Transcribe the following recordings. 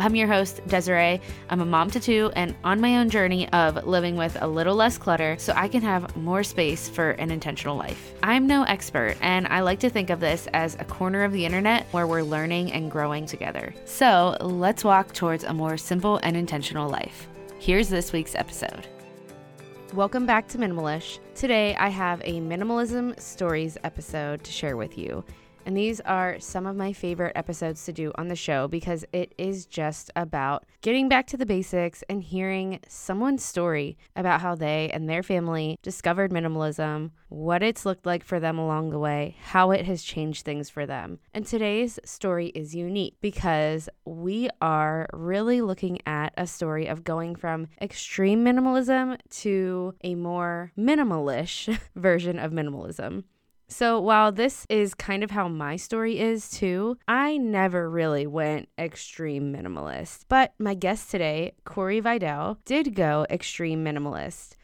I'm your host, Desirae. I'm a mom to two and on my own journey of living with a little less clutter so I can have more space for an intentional life. I'm no expert, and I like to think of this as a corner of the internet where we're learning and growing together. So let's walk towards a more simple and intentional life. Here's this week's episode. Welcome back to Minimalish. Today I have a Minimalism Stories episode to share with you. And these are some of my favorite episodes to do on the show because it is just about getting back to the basics and hearing someone's story about how they and their family discovered minimalism, what it's looked like for them along the way, how it has changed things for them. And today's story is unique because we are really looking at a story of going from extreme minimalism to a more minimalish version of minimalism. So, while this is kind of how my story is too, I never really went extreme minimalist. But my guest today, Korie Veidel, did go extreme minimalist,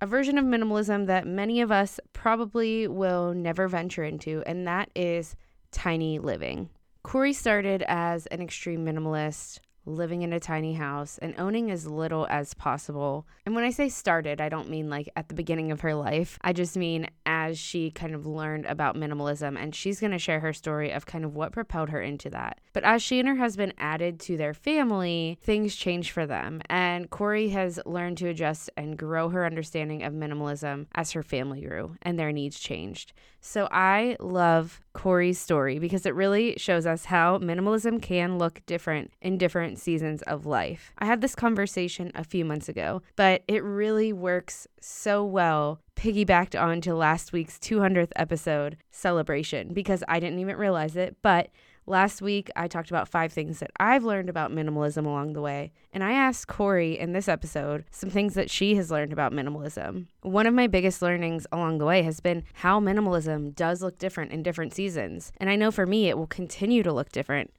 a version of minimalism that many of us probably will never venture into, and that is tiny living. Korie started as an extreme minimalist living in a tiny house and owning as little as possible. And when I say started, I don't mean like at the beginning of her life. I just mean as she kind of learned about minimalism and she's going to share her story of kind of what propelled her into that. But as she and her husband added to their family, things changed for them. And Korie has learned to adjust and grow her understanding of minimalism as her family grew and their needs changed. So I love Korie's story because it really shows us how minimalism can look different in different seasons of life. I had this conversation a few months ago, but it really works so well piggybacked onto last week's 200th episode celebration because I didn't even realize it, but Last week, I talked about five things that I've learned about minimalism along the way, and I asked Korie in this episode some things that she has learned about minimalism. One of my biggest learnings along the way has been how minimalism does look different in different seasons, and I know for me it will continue to look different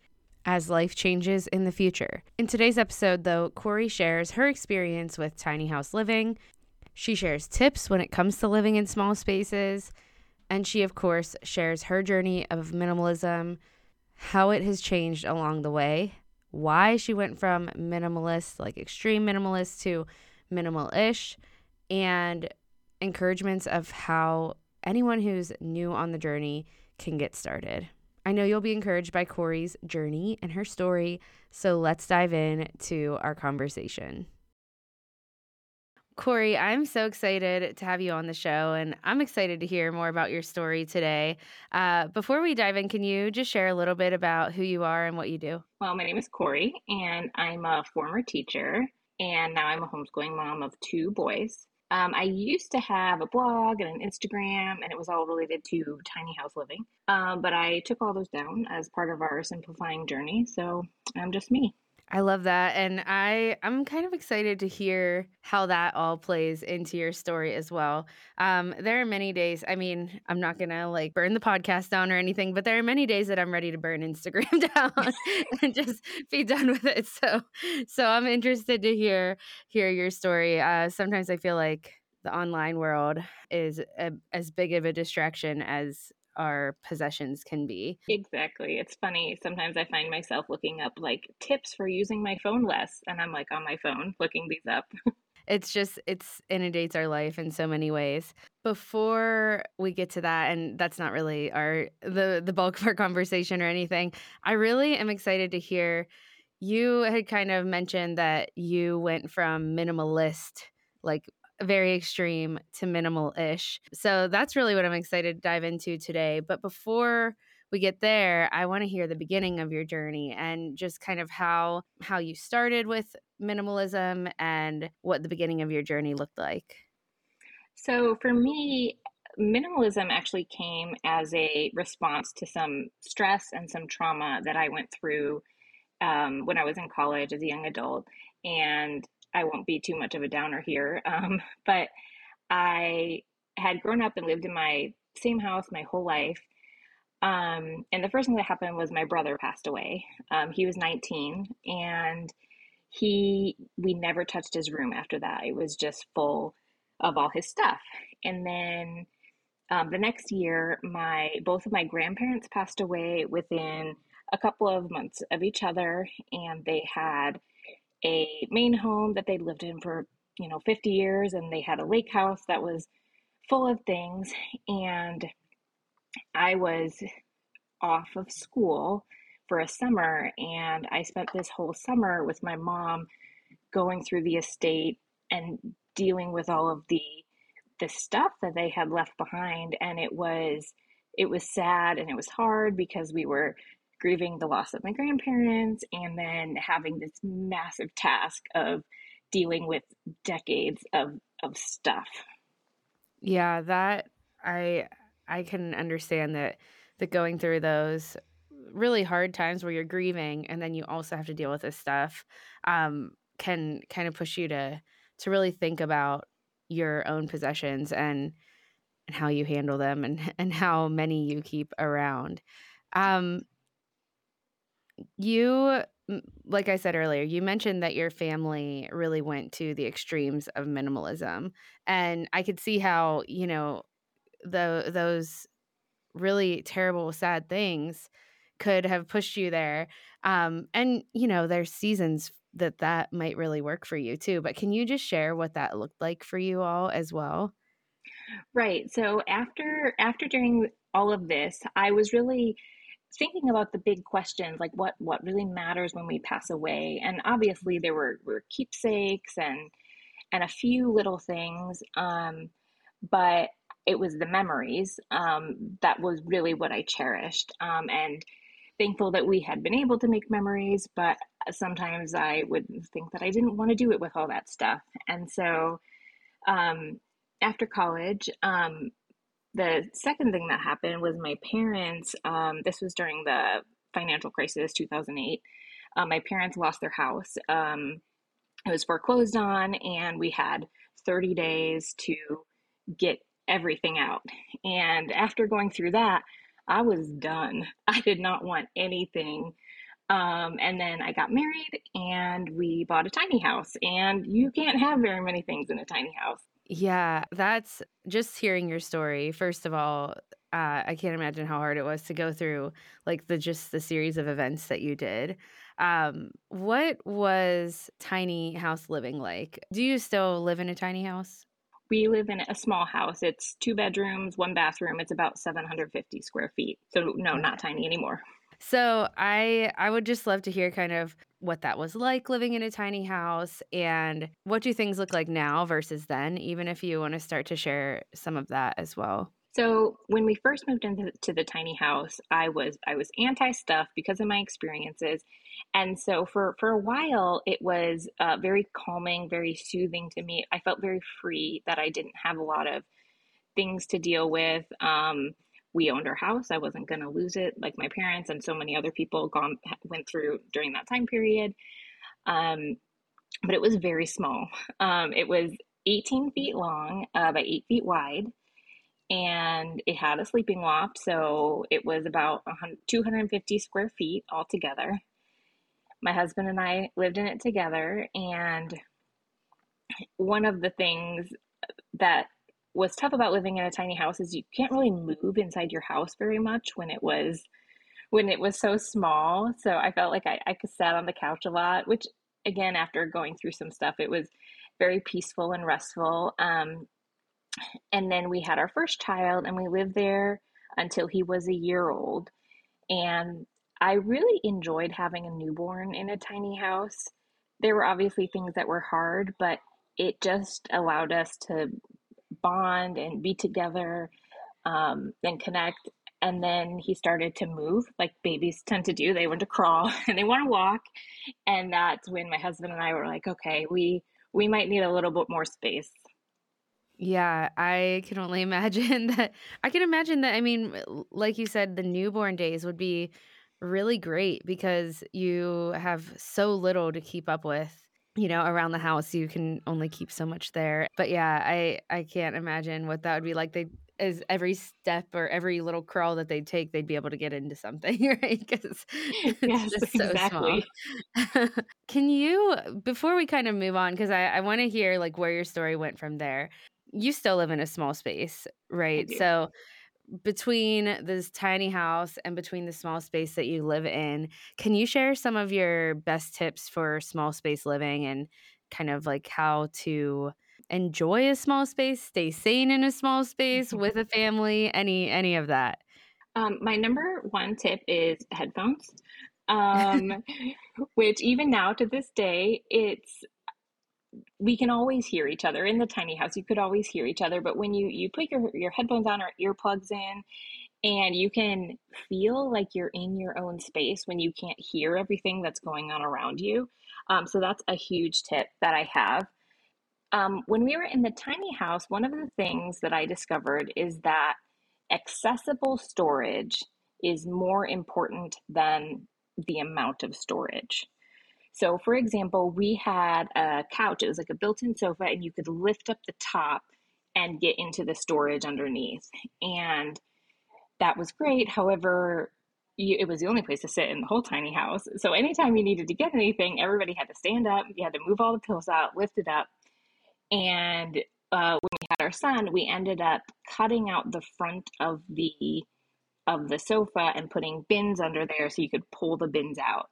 as life changes in the future. In today's episode, though, Korie shares her experience with tiny house living. She shares tips when it comes to living in small spaces. And she, of course, shares her journey of minimalism, how it has changed along the way, why she went from minimalist, like extreme minimalist, to minimal ish, and encouragements of how anyone who's new on the journey can get started. I know you'll be encouraged by Korie's journey and her story, so let's dive in to our conversation. Korie, I'm so excited to have you on the show, and I'm excited to hear more about your story today. Uh, before we dive in, can you just share a little bit about who you are and what you do? Well, my name is Korie, and I'm a former teacher, and now I'm a homeschooling mom of two boys. Um, I used to have a blog and an Instagram, and it was all related to tiny house living. Um, but I took all those down as part of our simplifying journey, so I'm just me. I love that. And I, I'm kind of excited to hear how that all plays into your story as well. Um, there are many days, I mean, I'm not going to like burn the podcast down or anything, but there are many days that I'm ready to burn Instagram down and just be done with it. So, so I'm interested to hear, hear your story. Uh, sometimes I feel like the online world is a, as big of a distraction as our possessions can be. Exactly. It's funny. Sometimes I find myself looking up like tips for using my phone less, and I'm like on my phone looking these up. it's just it's inundates our life in so many ways before we get to that and that's not really our the the bulk of our conversation or anything i really am excited to hear you had kind of mentioned that you went from minimalist like very extreme to minimal ish. So that's really what I'm excited to dive into today. But before we get there, I want to hear the beginning of your journey and just kind of how how you started with minimalism and what the beginning of your journey looked like. So for me, minimalism actually came as a response to some stress and some trauma that I went through um, when I was in college as a young adult. And I won't be too much of a downer here. Um, but I had grown up and lived in my same house my whole life. Um, and the first thing that happened was my brother passed away. Um, he was 19 and he, we never touched his room after that. It was just full of all his stuff. And then um, the next year, my both of my grandparents passed away within a couple of months of each other, and they had a main home that they lived in for you know 50 years, and they had a lake house that was full of things. And I was off of school for a summer, and I spent this whole summer with my mom going through the estate and dealing with all of the the stuff that they had left behind and it was it was sad and it was hard because we were grieving the loss of my grandparents and then having this massive task of dealing with decades of of stuff. Yeah, that I I can understand that that going through those really hard times where you're grieving and then you also have to deal with this stuff um, can kind of push you to to really think about your own possessions and and how you handle them and and how many you keep around. Um, you like I said earlier, you mentioned that your family really went to the extremes of minimalism, and I could see how you know the those really terrible, sad things could have pushed you there. Um, and you know, there's seasons that that might really work for you too. But can you just share what that looked like for you all as well? Right. So after after doing all of this, I was really thinking about the big questions like what what really matters when we pass away. And obviously there were, were keepsakes and and a few little things. Um, but it was the memories um, that was really what I cherished. Um, and thankful that we had been able to make memories, but sometimes I would think that I didn't want to do it with all that stuff. And so um, after college, um, the second thing that happened was my parents, um, this was during the financial crisis, 2008. Uh, my parents lost their house. Um, it was foreclosed on, and we had 30 days to get everything out. And after going through that, I was done. I did not want anything. Um, and then I got married and we bought a tiny house. And you can't have very many things in a tiny house. Yeah, that's just hearing your story. First of all, uh, I can't imagine how hard it was to go through like the just the series of events that you did. Um, what was tiny house living like? Do you still live in a tiny house? We live in a small house. It's two bedrooms, one bathroom. It's about 750 square feet. So no, not tiny anymore. So I I would just love to hear kind of what that was like living in a tiny house and what do things look like now versus then, even if you want to start to share some of that as well. So when we first moved into the tiny house, I was I was anti stuff because of my experiences, and so for for a while it was uh, very calming, very soothing to me. I felt very free that I didn't have a lot of things to deal with. Um, we owned our house; I wasn't going to lose it like my parents and so many other people gone went through during that time period. Um, but it was very small. Um, it was 18 feet long uh, by eight feet wide and it had a sleeping loft, so it was about 250 square feet altogether. My husband and I lived in it together, and one of the things that was tough about living in a tiny house is you can't really move inside your house very much when it was when it was so small. So I felt like I, I sat on the couch a lot, which again, after going through some stuff, it was very peaceful and restful. Um, and then we had our first child and we lived there until he was a year old. And I really enjoyed having a newborn in a tiny house. There were obviously things that were hard, but it just allowed us to bond and be together um, and connect. And then he started to move like babies tend to do. They want to crawl and they want to walk. And that's when my husband and I were like, okay, we we might need a little bit more space. Yeah, I can only imagine that. I can imagine that. I mean, like you said, the newborn days would be really great because you have so little to keep up with you know around the house you can only keep so much there. But yeah i i can't imagine what that would be like. They is every step or every little crawl that they take they'd be able to get into something right? Because it's Yes, just so small. can you before we kind of move on because i i want to hear like where your story went from there. You still live in a small space right? so between this tiny house and between the small space that you live in, can you share some of your best tips for small space living and kind of like how to enjoy a small space, stay sane in a small space with a family, any any of that? Um, my number one tip is headphones, um, which even now to this day, it's we can always hear each other in the tiny house. You could always hear each other, but when you you put your your headphones on or earplugs in, and you can feel like you're in your own space when you can't hear everything that's going on around you. Um, so that's a huge tip that I have. Um, when we were in the tiny house, one of the things that I discovered is that accessible storage is more important than the amount of storage. So, for example, we had a couch, it was like a built in sofa, and you could lift up the top and get into the storage underneath. And that was great. However, you, it was the only place to sit in the whole tiny house. So, anytime you needed to get anything, everybody had to stand up, you had to move all the pillows out, lift it up. And uh, when we had our son, we ended up cutting out the front of the of the sofa and putting bins under there so you could pull the bins out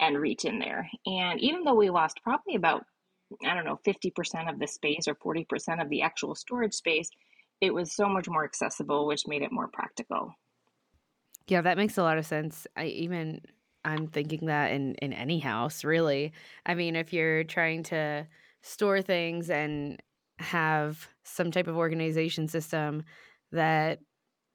and reach in there. And even though we lost probably about, I don't know, 50% of the space or 40% of the actual storage space, it was so much more accessible, which made it more practical. Yeah, that makes a lot of sense. I even I'm thinking that in in any house, really. I mean, if you're trying to store things and have some type of organization system that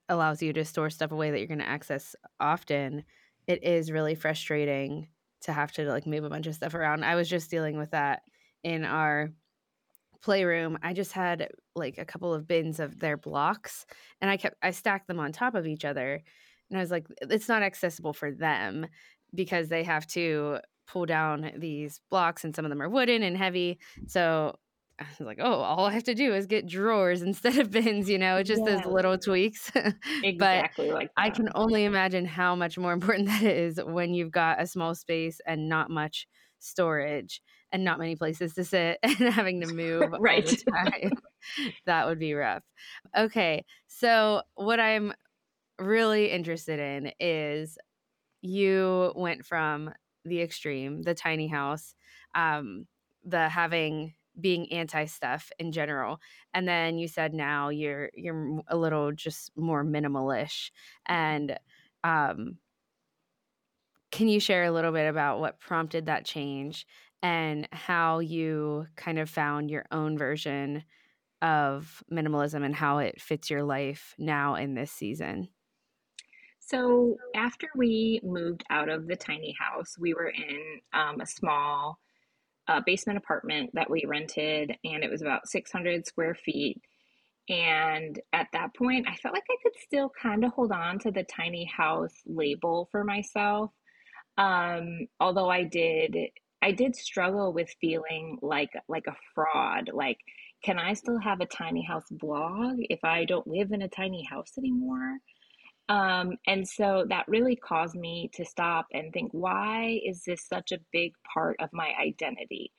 allows you to store stuff away that you're going to access often, it is really frustrating to have to like move a bunch of stuff around. I was just dealing with that in our playroom. I just had like a couple of bins of their blocks and I kept I stacked them on top of each other and I was like it's not accessible for them because they have to pull down these blocks and some of them are wooden and heavy. So I was like, oh, all I have to do is get drawers instead of bins, you know, just those little tweaks. but exactly like I can only imagine how much more important that is when you've got a small space and not much storage and not many places to sit and having to move all right. the time. that would be rough. Okay. So, what I'm really interested in is you went from the extreme, the tiny house, um, the having being anti stuff in general, and then you said now you're you're a little just more minimalish. And um, can you share a little bit about what prompted that change and how you kind of found your own version of minimalism and how it fits your life now in this season? So after we moved out of the tiny house, we were in um, a small uh, basement apartment that we rented, and it was about 600 square feet. And at that point, I felt like I could still kind of hold on to the tiny house label for myself. Um, although I did, I did struggle with feeling like like a fraud. Like, can I still have a tiny house blog if I don't live in a tiny house anymore? Um, and so that really caused me to stop and think, why is this such a big part of my identity?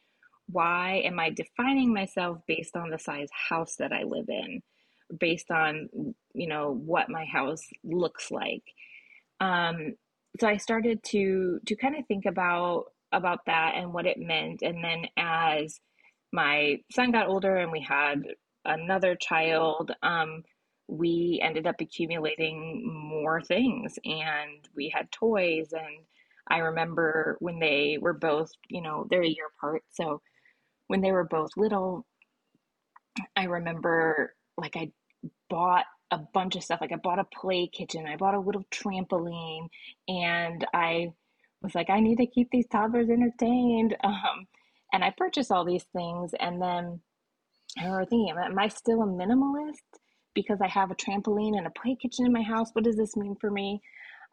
Why am I defining myself based on the size house that I live in, based on, you know, what my house looks like? Um, so I started to to kind of think about about that and what it meant. And then as my son got older and we had another child, um, we ended up accumulating more things and we had toys and I remember when they were both, you know, they're a year apart. So when they were both little, I remember like I bought a bunch of stuff. Like I bought a play kitchen, I bought a little trampoline, and I was like, I need to keep these toddlers entertained. Um, and I purchased all these things, and then I remember thinking, am I still a minimalist because I have a trampoline and a play kitchen in my house? What does this mean for me?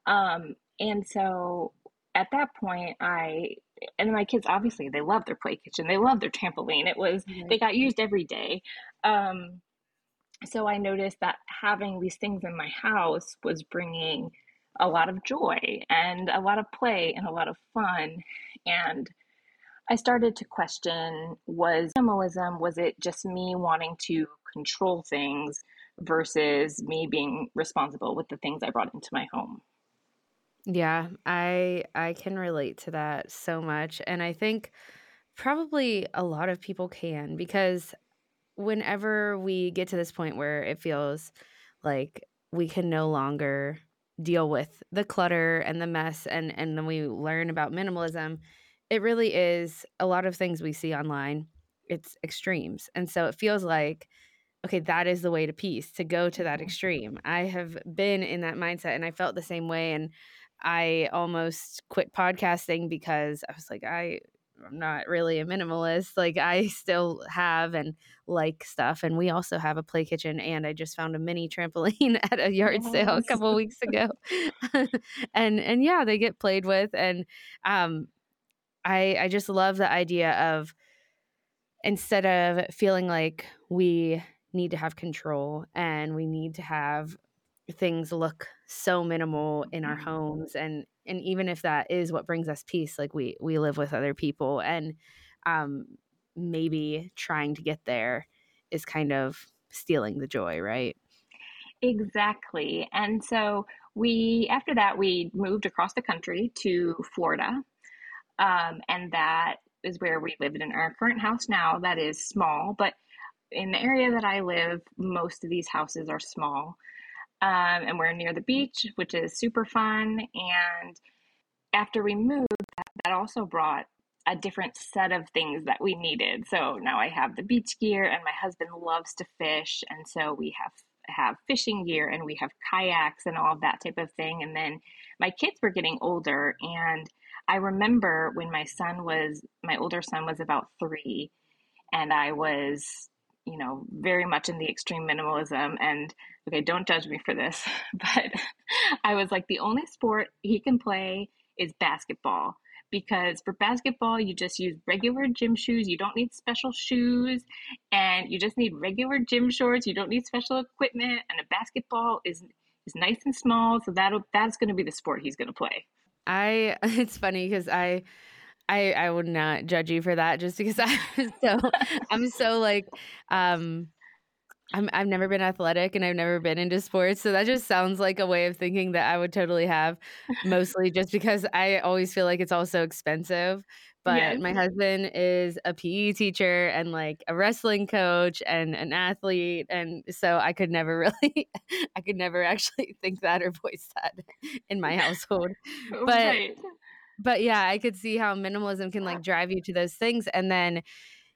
Um, and so at that point, I and my kids obviously they love their play kitchen they love their trampoline it was mm-hmm. they got used every day um, so i noticed that having these things in my house was bringing a lot of joy and a lot of play and a lot of fun and i started to question was minimalism was it just me wanting to control things versus me being responsible with the things i brought into my home yeah, I I can relate to that so much and I think probably a lot of people can because whenever we get to this point where it feels like we can no longer deal with the clutter and the mess and and then we learn about minimalism, it really is a lot of things we see online. It's extremes. And so it feels like okay, that is the way to peace, to go to that mm-hmm. extreme. I have been in that mindset and I felt the same way and I almost quit podcasting because I was like, I I'm not really a minimalist. Like I still have and like stuff. And we also have a play kitchen and I just found a mini trampoline at a yard yes. sale a couple weeks ago. and and yeah, they get played with. And um I I just love the idea of instead of feeling like we need to have control and we need to have things look so minimal in our mm-hmm. homes and and even if that is what brings us peace like we we live with other people and um maybe trying to get there is kind of stealing the joy right exactly and so we after that we moved across the country to florida um, and that is where we live in our current house now that is small but in the area that i live most of these houses are small um, and we're near the beach, which is super fun. And after we moved, that also brought a different set of things that we needed. So now I have the beach gear, and my husband loves to fish, and so we have have fishing gear and we have kayaks and all of that type of thing. And then my kids were getting older, and I remember when my son was my older son was about three, and I was you know very much in the extreme minimalism and okay, don't judge me for this, but I was like, the only sport he can play is basketball because for basketball you just use regular gym shoes you don't need special shoes and you just need regular gym shorts you don't need special equipment and a basketball is is nice and small so that'll that's going to be the sport he's going to play. I it's funny because i I, I would not judge you for that just because I'm so I'm so like um I'm, I've never been athletic and I've never been into sports. So that just sounds like a way of thinking that I would totally have, mostly just because I always feel like it's all so expensive. But yes. my husband is a PE teacher and like a wrestling coach and an athlete. And so I could never really, I could never actually think that or voice that in my household. But, right. But yeah, I could see how minimalism can like drive you to those things. And then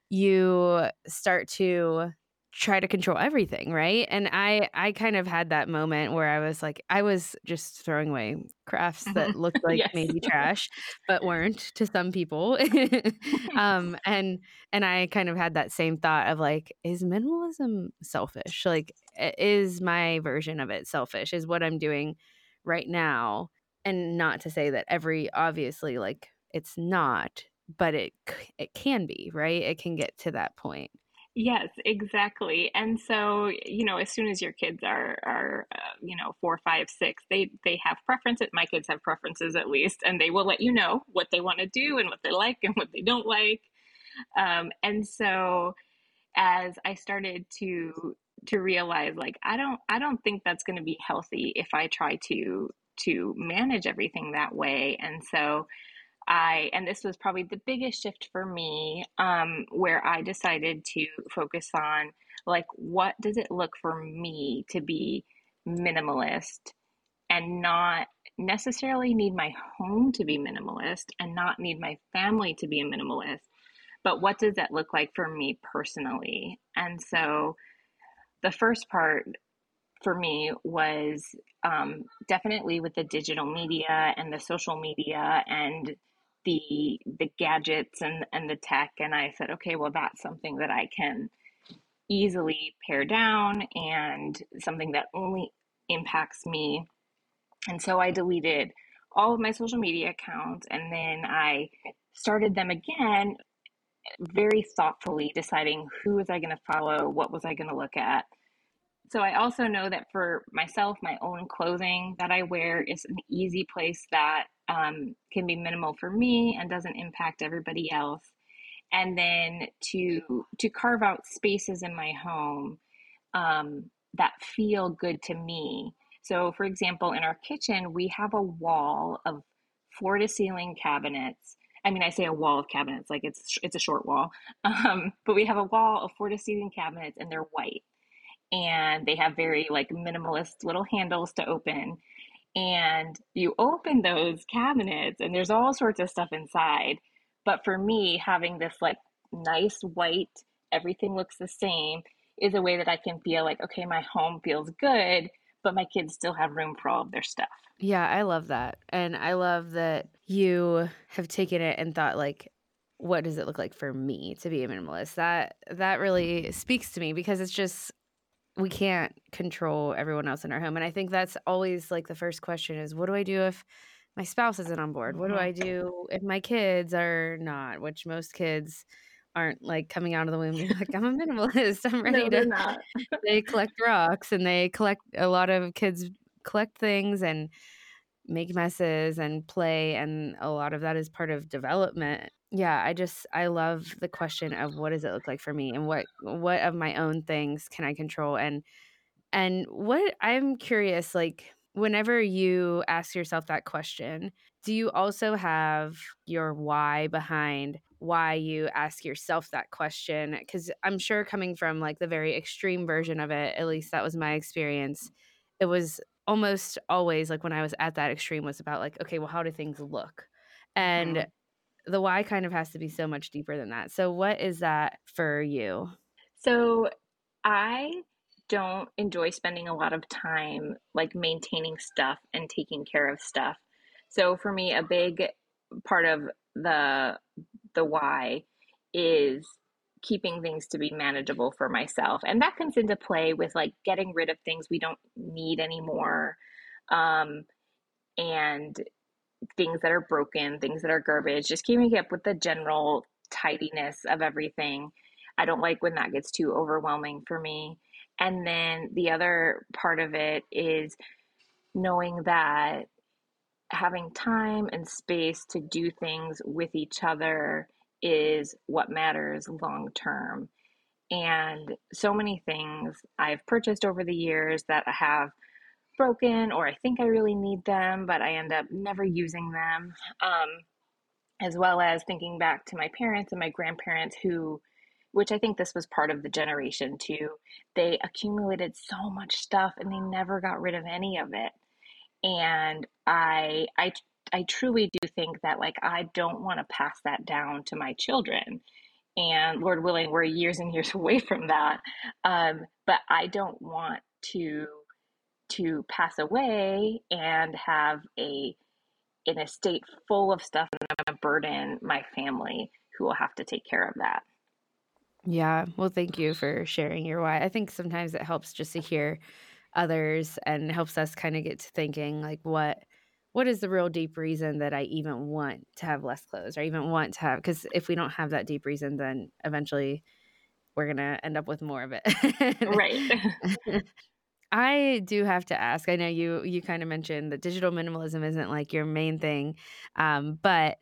you start to try to control everything right and i i kind of had that moment where i was like i was just throwing away crafts that mm-hmm. looked like yes. maybe trash but weren't to some people um and and i kind of had that same thought of like is minimalism selfish like is my version of it selfish is what i'm doing right now and not to say that every obviously like it's not but it it can be right it can get to that point Yes, exactly. And so, you know, as soon as your kids are are uh, you know four, five, six, they they have preferences. My kids have preferences at least, and they will let you know what they want to do and what they like and what they don't like. Um, and so, as I started to to realize, like, I don't I don't think that's going to be healthy if I try to to manage everything that way. And so, I, and this was probably the biggest shift for me, um, where I decided to focus on like, what does it look for me to be minimalist and not necessarily need my home to be minimalist and not need my family to be a minimalist, but what does that look like for me personally? And so the first part for me was um, definitely with the digital media and the social media and the the gadgets and and the tech and I said okay well that's something that I can easily pare down and something that only impacts me and so I deleted all of my social media accounts and then I started them again very thoughtfully deciding who was I going to follow, what was I going to look at. So I also know that for myself, my own clothing that I wear is an easy place that um, can be minimal for me and doesn't impact everybody else. And then to to carve out spaces in my home um, that feel good to me. So, for example, in our kitchen, we have a wall of floor to ceiling cabinets I mean, I say a wall of cabinets, like it's it's a short wall, um, but we have a wall of floor to ceiling cabinets, and they're white, and they have very like minimalist little handles to open, and you open those cabinets, and there's all sorts of stuff inside. But for me, having this like nice white, everything looks the same, is a way that I can feel like, okay, my home feels good, but my kids still have room for all of their stuff. Yeah, I love that. And I love that you have taken it and thought like what does it look like for me to be a minimalist? That that really speaks to me because it's just we can't control everyone else in our home. And I think that's always like the first question is what do I do if my spouse isn't on board? What do I mm-hmm. do if my kids are not? Which most kids aren't like coming out of the womb like I'm a minimalist. I'm ready no, to they collect rocks and they collect a lot of kids collect things and make messes and play and a lot of that is part of development yeah i just i love the question of what does it look like for me and what what of my own things can i control and and what i'm curious like whenever you ask yourself that question do you also have your why behind why you ask yourself that question because i'm sure coming from like the very extreme version of it at least that was my experience it was almost always like when I was at that extreme was about like, okay, well, how do things look? And mm-hmm. The why kind of has to be so much deeper than that. So, what is that for you? So, I don't enjoy spending a lot of time like maintaining stuff and taking care of stuff. So, for me, a big part of the the why is keeping things to be manageable for myself. And that comes into play with like getting rid of things we don't need anymore. Um, and things that are broken, things that are garbage, just keeping up with the general tidiness of everything. I don't like when that gets too overwhelming for me. And then the other part of it is knowing that having time and space to do things with each other is what matters long term. And so many things I've purchased over the years that I have broken, or I think I really need them, but I end up never using them. Um, as well as thinking back to my parents and my grandparents who which I think this was part of the generation too. They accumulated so much stuff and they never got rid of any of it. And I I I truly do think that like I don't want to pass that down to my children. And Lord willing, we're years and years away from that. Um, but I don't want to to pass away and have a an estate full of stuff and I'm gonna burden my family who will have to take care of that. Yeah. Well, thank you for sharing your why. I think sometimes it helps just to hear others and helps us kind of get to thinking like what what is the real deep reason that I even want to have less clothes or even want to have because if we don't have that deep reason then eventually we're going to end up with more of it. right. I do have to ask. I know you you kind of mentioned that digital minimalism isn't like your main thing. Um, but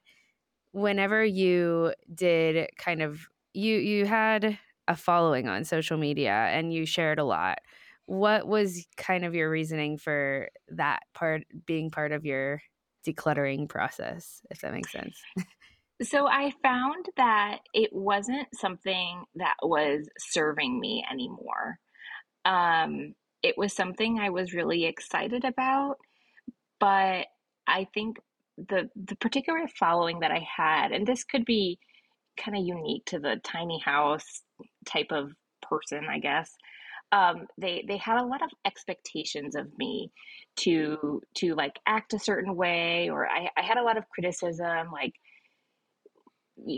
whenever you did kind of you you had a following on social media and you shared a lot what was kind of your reasoning for that part being part of your decluttering process, if that makes sense? so I found that it wasn't something that was serving me anymore. Um, it was something I was really excited about, but I think the the particular following that I had, and this could be kind of unique to the tiny house type of person, I guess um, they they had a lot of expectations of me to to like act a certain way or I, I had a lot of criticism like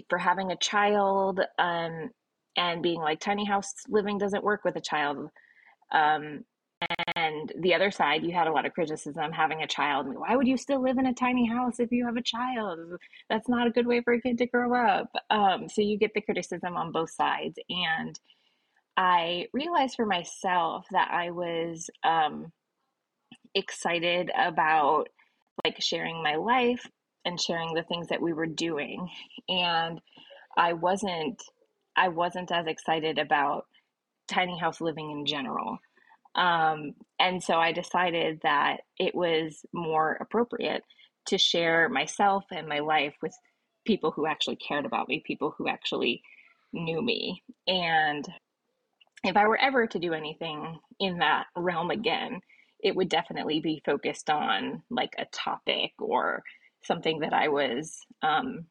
for having a child um, and being like tiny house living doesn't work with a child um, and the other side, you had a lot of criticism having a child. Why would you still live in a tiny house if you have a child? That's not a good way for a kid to grow up. Um, so you get the criticism on both sides. And I realized for myself that I was um, excited about like sharing my life and sharing the things that we were doing. And I wasn't I wasn't as excited about tiny house living in general. Um, and so I decided that it was more appropriate to share myself and my life with people who actually cared about me, people who actually knew me. And if I were ever to do anything in that realm again, it would definitely be focused on like a topic or something that I was um,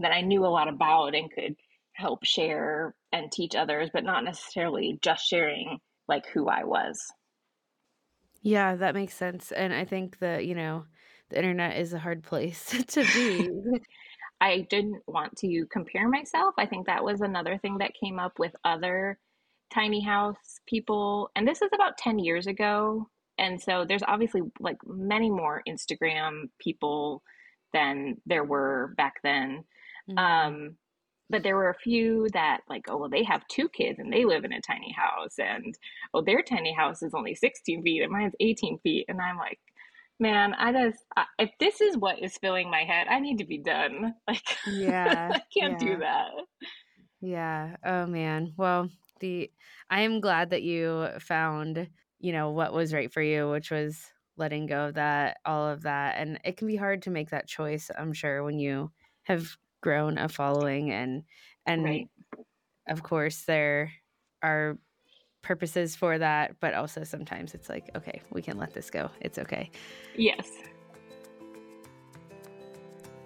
that I knew a lot about and could help share and teach others, but not necessarily just sharing like who I was. Yeah, that makes sense. And I think that, you know, the internet is a hard place to be. I didn't want to compare myself. I think that was another thing that came up with other tiny house people. And this is about 10 years ago. And so there's obviously like many more Instagram people than there were back then. Mm-hmm. Um, but there were a few that like oh well they have two kids and they live in a tiny house and oh their tiny house is only 16 feet and mine's 18 feet. And i'm like man i just I, if this is what is filling my head i need to be done. Like yeah i can't yeah. do that. Yeah. Oh man. Well the i am glad that you found you know what was right for you which was letting go of that all of that. And it can be hard to make that choice i'm sure when you have grown a following and and right. of course there are purposes for that but also sometimes it's like okay we can let this go it's okay yes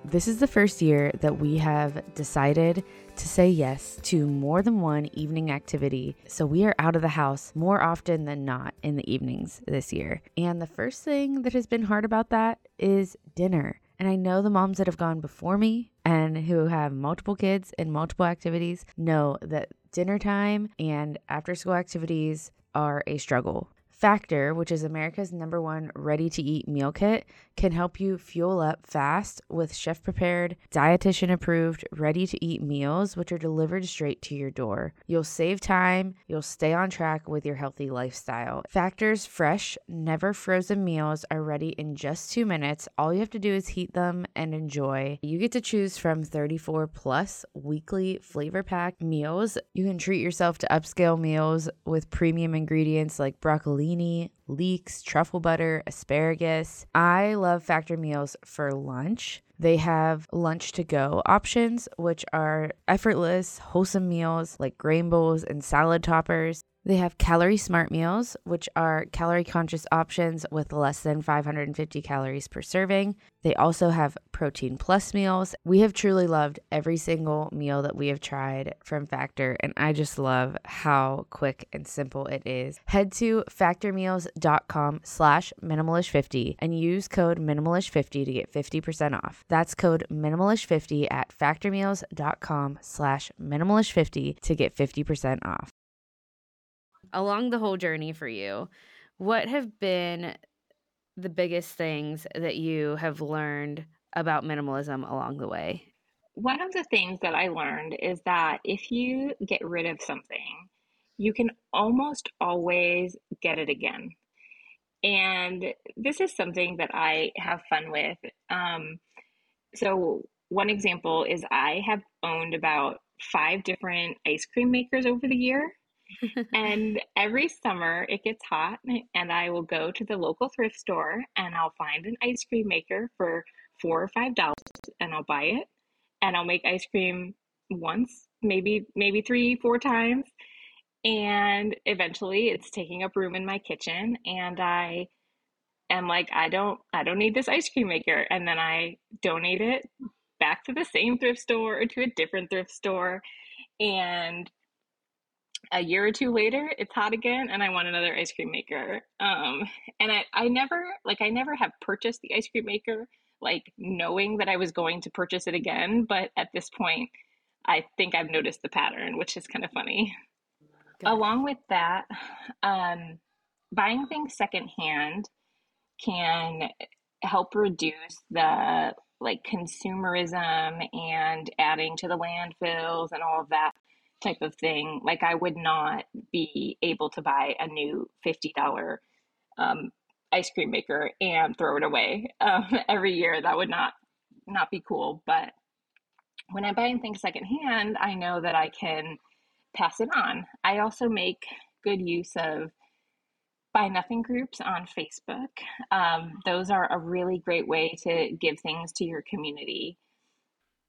this is the first year that we have decided to say yes to more than one evening activity. So we are out of the house more often than not in the evenings this year. And the first thing that has been hard about that is dinner. And I know the moms that have gone before me and who have multiple kids and multiple activities know that dinner time and after school activities are a struggle. Factor, which is America's number one ready to eat meal kit, can help you fuel up fast with chef prepared, dietitian approved, ready to eat meals, which are delivered straight to your door. You'll save time, you'll stay on track with your healthy lifestyle. Factor's fresh, never frozen meals are ready in just two minutes. All you have to do is heat them and enjoy. You get to choose from 34 plus weekly flavor packed meals. You can treat yourself to upscale meals with premium ingredients like broccoli leeks, truffle butter, asparagus. I love Factor meals for lunch. They have lunch to go options, which are effortless, wholesome meals like grain bowls and salad toppers. They have calorie smart meals, which are calorie conscious options with less than 550 calories per serving. They also have protein plus meals. We have truly loved every single meal that we have tried from Factor, and I just love how quick and simple it is. Head to factormeals.com slash minimalish50 and use code minimalish50 to get 50% off. That's code minimalish50 at factormeals.com slash minimalish50 to get 50% off along the whole journey for you, what have been the biggest things that you have learned about minimalism along the way? One of the things that I learned is that if you get rid of something, you can almost always get it again. And this is something that I have fun with. Um, so, one example is I have owned about five different ice cream makers over the year and every summer it gets hot, and I will go to the local thrift store and I'll find an ice cream maker for four or five dollars, and I'll buy it, and I'll make ice cream once, maybe maybe three, four times, and eventually it's taking up room in my kitchen, and I am like, I don't, I don't need this ice cream maker, and then I donate it back to the same thrift store or to a different thrift store, and a year or two later, it's hot again, and I want another ice cream maker. Um, and I, I never, like, I never have purchased the ice cream maker, like, knowing that I was going to purchase it again. But at this point, I think I've noticed the pattern, which is kind of funny. Along with that, um, buying things secondhand can help reduce the like consumerism and adding to the landfills and all of that type of thing. Like I would not be able to buy a new fifty dollar um, ice cream maker and throw it away um, every year. That would not not be cool. But when I'm buying things secondhand, I know that I can pass it on. I also make good use of buy nothing groups on Facebook. Um, those are a really great way to give things to your community.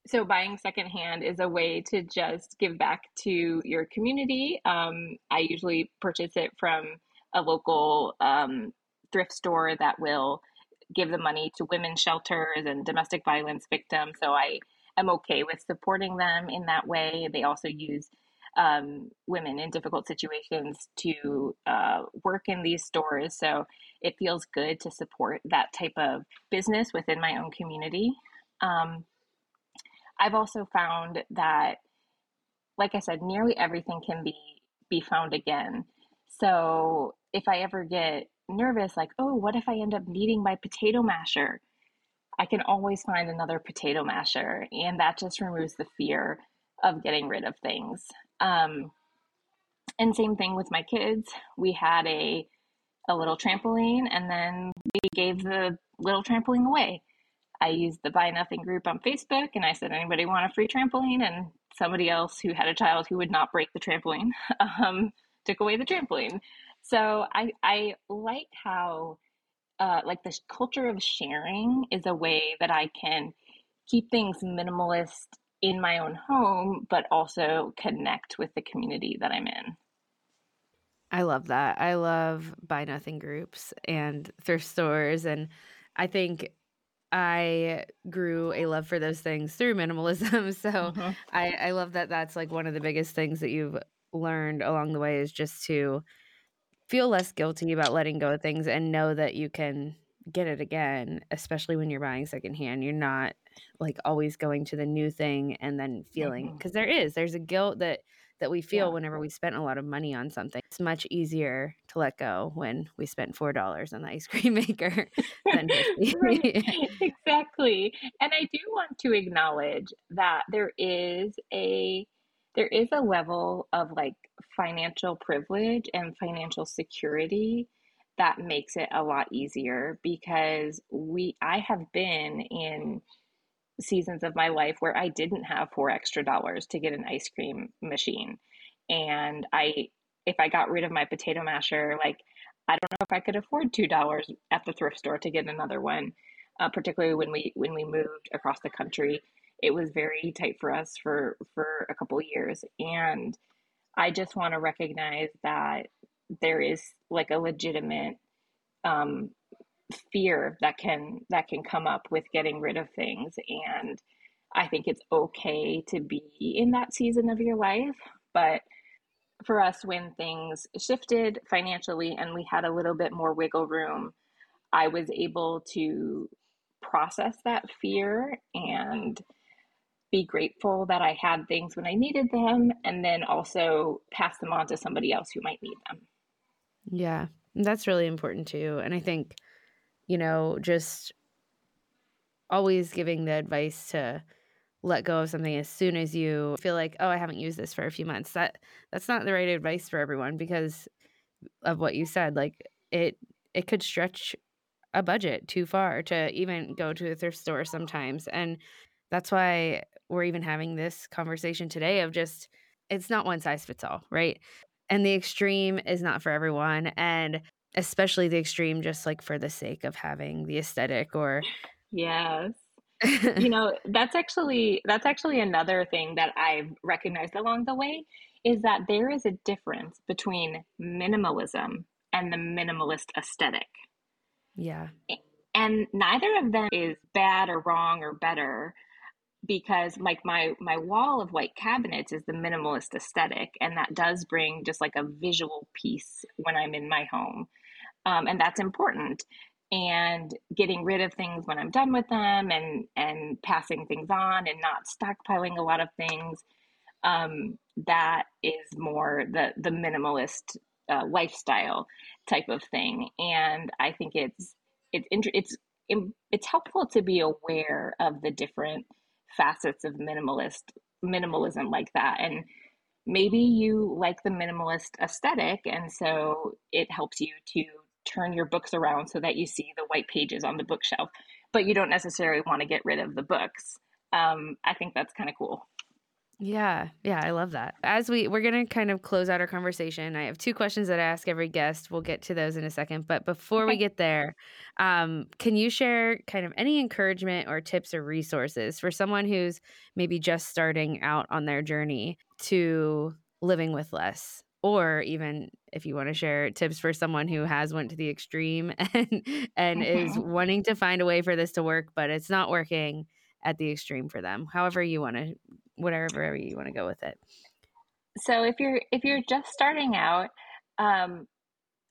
So, buying secondhand is a way to just give back to your community. Um, I usually purchase it from a local um, thrift store that will give the money to women's shelters and domestic violence victims. So, I am okay with supporting them in that way. They also use um, women in difficult situations to uh, work in these stores. So it feels good to support that type of business within my own community. Um, I've also found that, like I said, nearly everything can be be found again. So if I ever get nervous, like, oh, what if I end up needing my potato masher? I can always find another potato masher, and that just removes the fear of getting rid of things. Um, and same thing with my kids. We had a a little trampoline, and then we gave the little trampoline away. I used the Buy Nothing group on Facebook, and I said, "Anybody want a free trampoline?" And somebody else who had a child who would not break the trampoline um, took away the trampoline. So I I like how uh, like the culture of sharing is a way that I can keep things minimalist in my own home, but also connect with the community that I'm in. I love that. I love buy nothing groups and thrift stores. And I think I grew a love for those things through minimalism. So mm-hmm. I, I love that that's like one of the biggest things that you've learned along the way is just to feel less guilty about letting go of things and know that you can get it again, especially when you're buying secondhand. You're not like always going to the new thing and then feeling because mm-hmm. is there's a guilt that that we feel yeah. whenever we spent a lot of money on something. It's much easier to let go when we spent four dollars on the ice cream maker than right. exactly. And I do want to acknowledge that there is a there is a level of like financial privilege and financial security that makes it a lot easier because we I have been in seasons of my life where I didn't have four extra dollars to get an ice cream machine. And I if I got rid of my potato masher, like I don't know if I could afford two dollars at the thrift store to get another one. Uh, particularly when we when we moved across the country, it was very tight for us for for a couple years, and I just want to recognize that there is like a legitimate um, fear that can that can come up with getting rid of things. And i think it's okay to be in that season of your life. But for us when things shifted financially and we had a little bit more wiggle room i was able to process that fear and be grateful that i had things when i needed them and then also pass them on to somebody else who might need them. Yeah that's really important too. And i think you know, just always giving the advice to let go of something as soon as you feel like, oh, I haven't used this for a few months. That that's not the right advice for everyone because of what you said. Like it it could stretch a budget too far to even go to a thrift store sometimes. And that's why we're even having this conversation today of just it's not one size fits all, right? And the extreme is not for everyone. And especially the extreme just like for the sake of having the aesthetic or yes. You know that's actually that's actually another thing that i've recognized along the way is that there is a difference between minimalism and the minimalist aesthetic. Yeah. And neither of them is bad or wrong or better because like my my wall of white cabinets is the minimalist aesthetic and that does bring just like a visual piece when i'm in my home um, and that's important and getting rid of things when i'm done with them and and passing things on and not stockpiling a lot of things um, that is more the the minimalist uh, lifestyle type of thing. And I think it's it's it's it's helpful to be aware of the different facets of minimalist minimalism like that and maybe you like the minimalist aesthetic and so it helps you to turn your books around so that you see the white pages on the bookshelf but you don't necessarily want to get rid of the books um, i think that's kind of cool yeah, yeah, I love that. As we we're going to kind of close out our conversation, I have two questions that I ask every guest. We'll get to those in a second, but before okay. we get there, um, can you share kind of any encouragement or tips or resources for someone who's maybe just starting out on their journey to living with less? Or even if you want to share tips for someone who has went to the extreme and and is wanting to find a way for this to work, but it's not working at the extreme for them. However you want to whatever you want to go with it. So if you're if you're just starting out, um,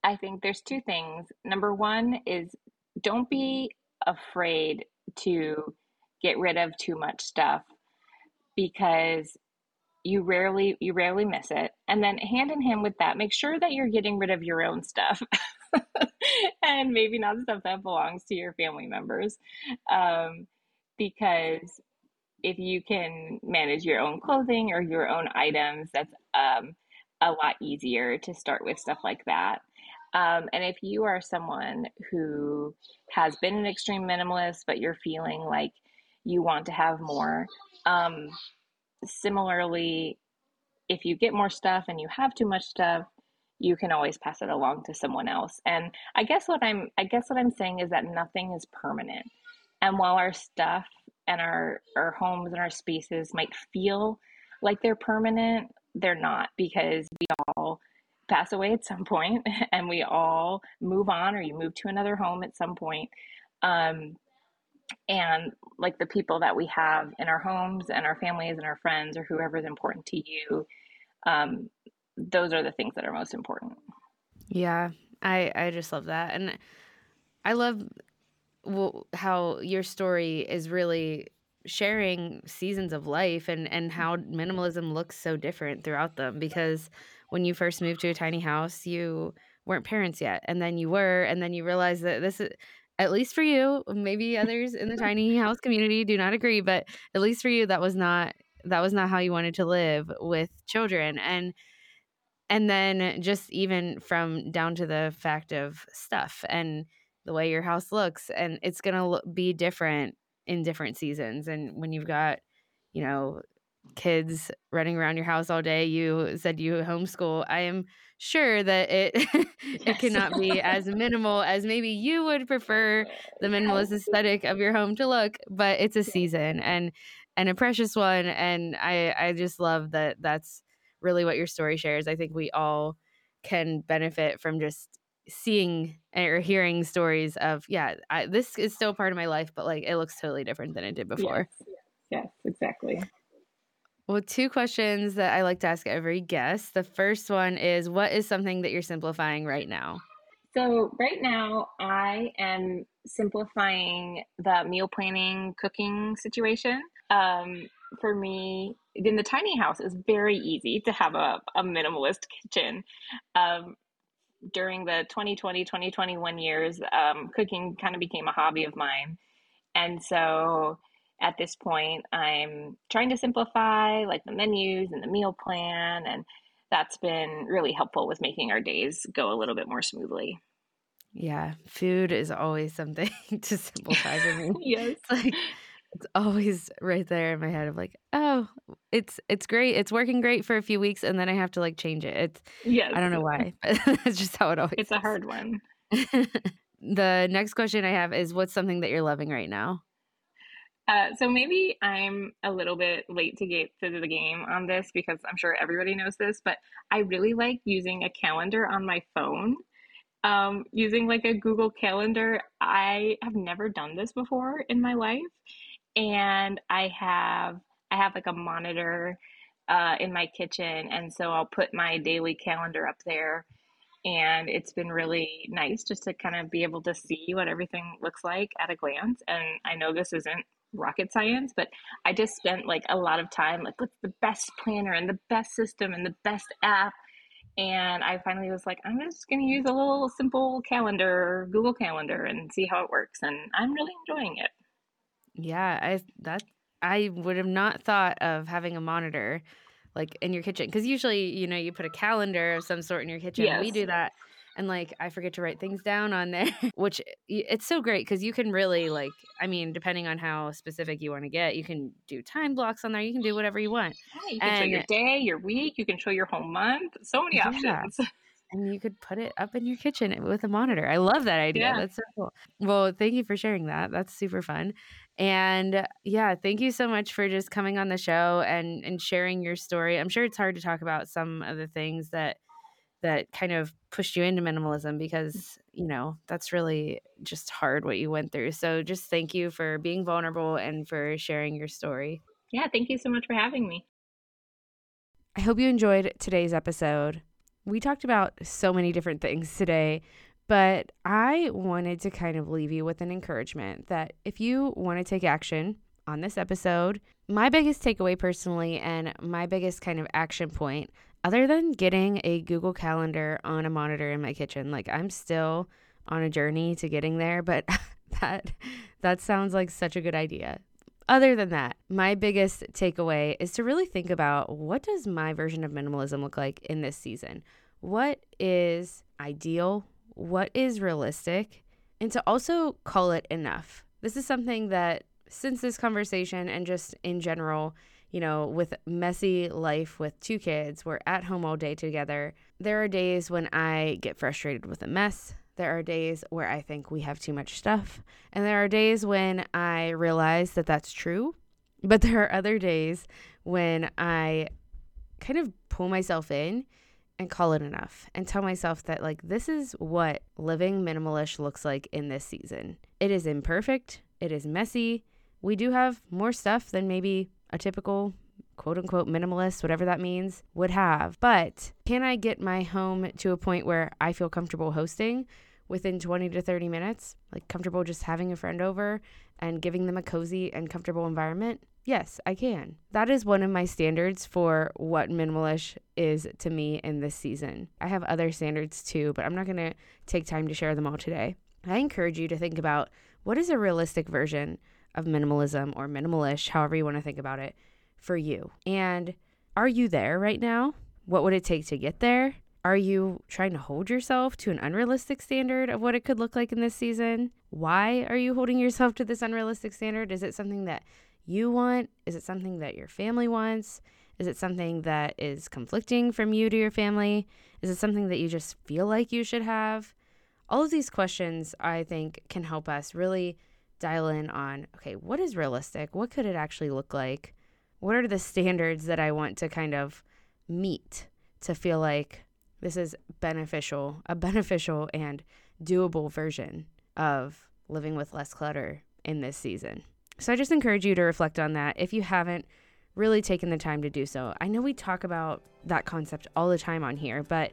I think there's two things. Number one is don't be afraid to get rid of too much stuff because you rarely you rarely miss it and then hand in hand with that make sure that you're getting rid of your own stuff and maybe not stuff that belongs to your family members um, because if you can manage your own clothing or your own items, that's um, a lot easier to start with stuff like that. Um, and if you are someone who has been an extreme minimalist, but you're feeling like you want to have more, um, similarly, if you get more stuff and you have too much stuff, you can always pass it along to someone else. And I guess what I'm I guess what I'm saying is that nothing is permanent. And while our stuff and our our homes and our spaces might feel like they're permanent they're not because we all pass away at some point and we all move on or you move to another home at some point um, and like the people that we have in our homes and our families and our friends or whoever is important to you um, those are the things that are most important. Yeah i i just love that. And i love how your story is really sharing seasons of life and and how minimalism looks so different throughout them because when you first moved to a tiny house you weren't parents yet and then you were and then you realized that this is at least for you maybe others in the tiny house community do not agree but at least for you that was not that was not how you wanted to live with children and and then just even from down to the fact of stuff and the way your house looks and it's going to be different in different seasons and when you've got you know kids running around your house all day you said you homeschool i am sure that it it cannot be as minimal as maybe you would prefer the minimalist aesthetic of your home to look but it's a season and and a precious one and i i just love that that's really what your story shares. I think we all can benefit from just seeing or hearing stories of yeah I, this is still part of my life but like it looks totally different than it did before. Yes, yes. Exactly well two questions that i like to ask every guest. The first one is what is something that you're simplifying right now? So right now i am simplifying the meal planning cooking situation. Um, for me in the tiny house is very easy to have a, a minimalist kitchen. Um, during the 2020 2021 years um, cooking kind of became a hobby of mine. And so at this point i'm trying to simplify like the menus and the meal plan and that's been really helpful with making our days go a little bit more smoothly yeah food is always something to simplify for me yes it's like it's always right there in my head of like, oh, it's it's great. It's working great for a few weeks and then I have to like change it. It's yes. I don't know why, but it's just how it always It's is. a hard one. the next question I have is what's something that you're loving right now? Uh, so maybe I'm a little bit late to get to the game on this because I'm sure everybody knows this, but I really like using a calendar on my phone. Um, using like a Google Calendar, I have never done this before in my life, and I have I have like a monitor uh, in my kitchen, and so I'll put my daily calendar up there. And it's been really nice just to kind of be able to see what everything looks like at a glance. And I know this isn't rocket science, but I just spent like a lot of time like what's the best planner and the best system and the best app. And I finally was like, I'm just going to use a little simple calendar, Google Calendar, and see how it works. And I'm really enjoying it. Yeah, I that I would have not thought of having a monitor like in your kitchen because usually you know you put a calendar of some sort in your kitchen. Yes. We do that, and like I forget to write things down on there, which eh, it's so great because you can really like I mean depending on how specific you want to get, you can do time blocks on there. You can do whatever you want. Yeah, you can show your day, your week. You can show your whole month. So many Yeah. options. and you could put it up in your kitchen eh, with a monitor. I love that idea. Yeah. That's so cool. Well, thank you for sharing that. That's super fun. And uh, yeah, thank you so much for just coming on the show and and sharing your story. I'm sure it's hard to talk about some of the things that that kind of pushed you into minimalism mm. because, you know, that's really just hard what you went through. So just thank you for being vulnerable and for sharing your story. Yeah, thank you so much for having me. I hope you enjoyed today's episode. We talked about so many different things today, but I wanted to kind of leave you with an encouragement that if you want to take action on this episode, my biggest takeaway personally and my biggest kind of action point, other than getting a Google Calendar on a monitor in my kitchen, like I'm still on a journey to getting there, but that that sounds like such a good idea other than that, my biggest takeaway is to really think about what does my version of minimalism look like in this season? What is ideal? What is realistic? And to also call it enough. This is something that since this conversation and just in general, you know, with messy life with two kids, we're at home all day together. There are days when I get frustrated with a mess. There are days where I think we have too much stuff. And there are days when I realize that that's true. But there are other days when I kind of pull myself in and call it enough and tell myself that, like, this is what living minimalish looks like in this season. It is imperfect, it is messy. We do have more stuff than maybe a typical quote unquote minimalist, whatever that means, would have. But can I get my home to a point where I feel comfortable hosting within 20 to 30 minutes? Like comfortable just having a friend over and giving them a cozy and comfortable environment? Yes, I can. That is one of my standards for what minimalish is to me in this season. I have other standards too, but I'm not going to take time to share them all today. I encourage you to think about what is a realistic version of minimalism or minimalish, however you want to think about it, for you. And are you there right now? What would it take to get there? Are you trying to hold yourself to an unrealistic standard of what it could look like in this season? Why are you holding yourself to this unrealistic standard? Is it something that you want? Is it something that your family wants? Is it something that is conflicting from you to your family? Is it something that you just feel like you should have? All of these questions, I think, can help us really dial in on okay, what is realistic? What could it actually look like? What are the standards that I want to kind of meet to feel like this is beneficial, a beneficial and doable version of living with less clutter in this season? So I just encourage you to reflect on that if you haven't really taken the time to do so. I know we talk about that concept all the time on here, but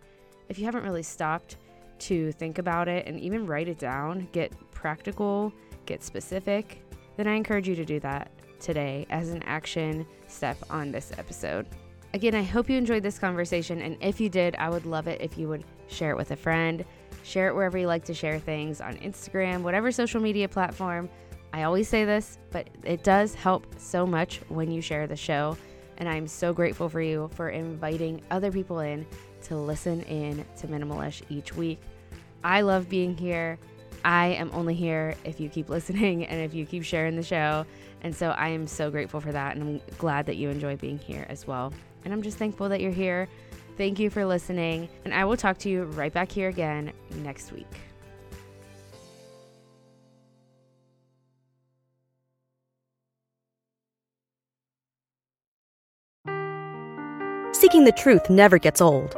if you haven't really stopped to think about it and even write it down, get practical, get specific, then I encourage you to do that today as an action step on this episode. Again, I hope you enjoyed this conversation, and if you did, I would love it if you would share it with a friend, share it wherever you like to share things on Instagram, whatever social media platform. I always say this, but it does help so much when you share the show, and I'm so grateful for you for inviting other people in to listen in to Minimalish each week. I love being here. I am only here if you keep listening and if you keep sharing the show. And so I am so grateful for that. And I'm glad that you enjoy being here as well. And I'm just thankful that you're here. Thank you for listening. And I will talk to you right back here again next week. Seeking the truth never gets old.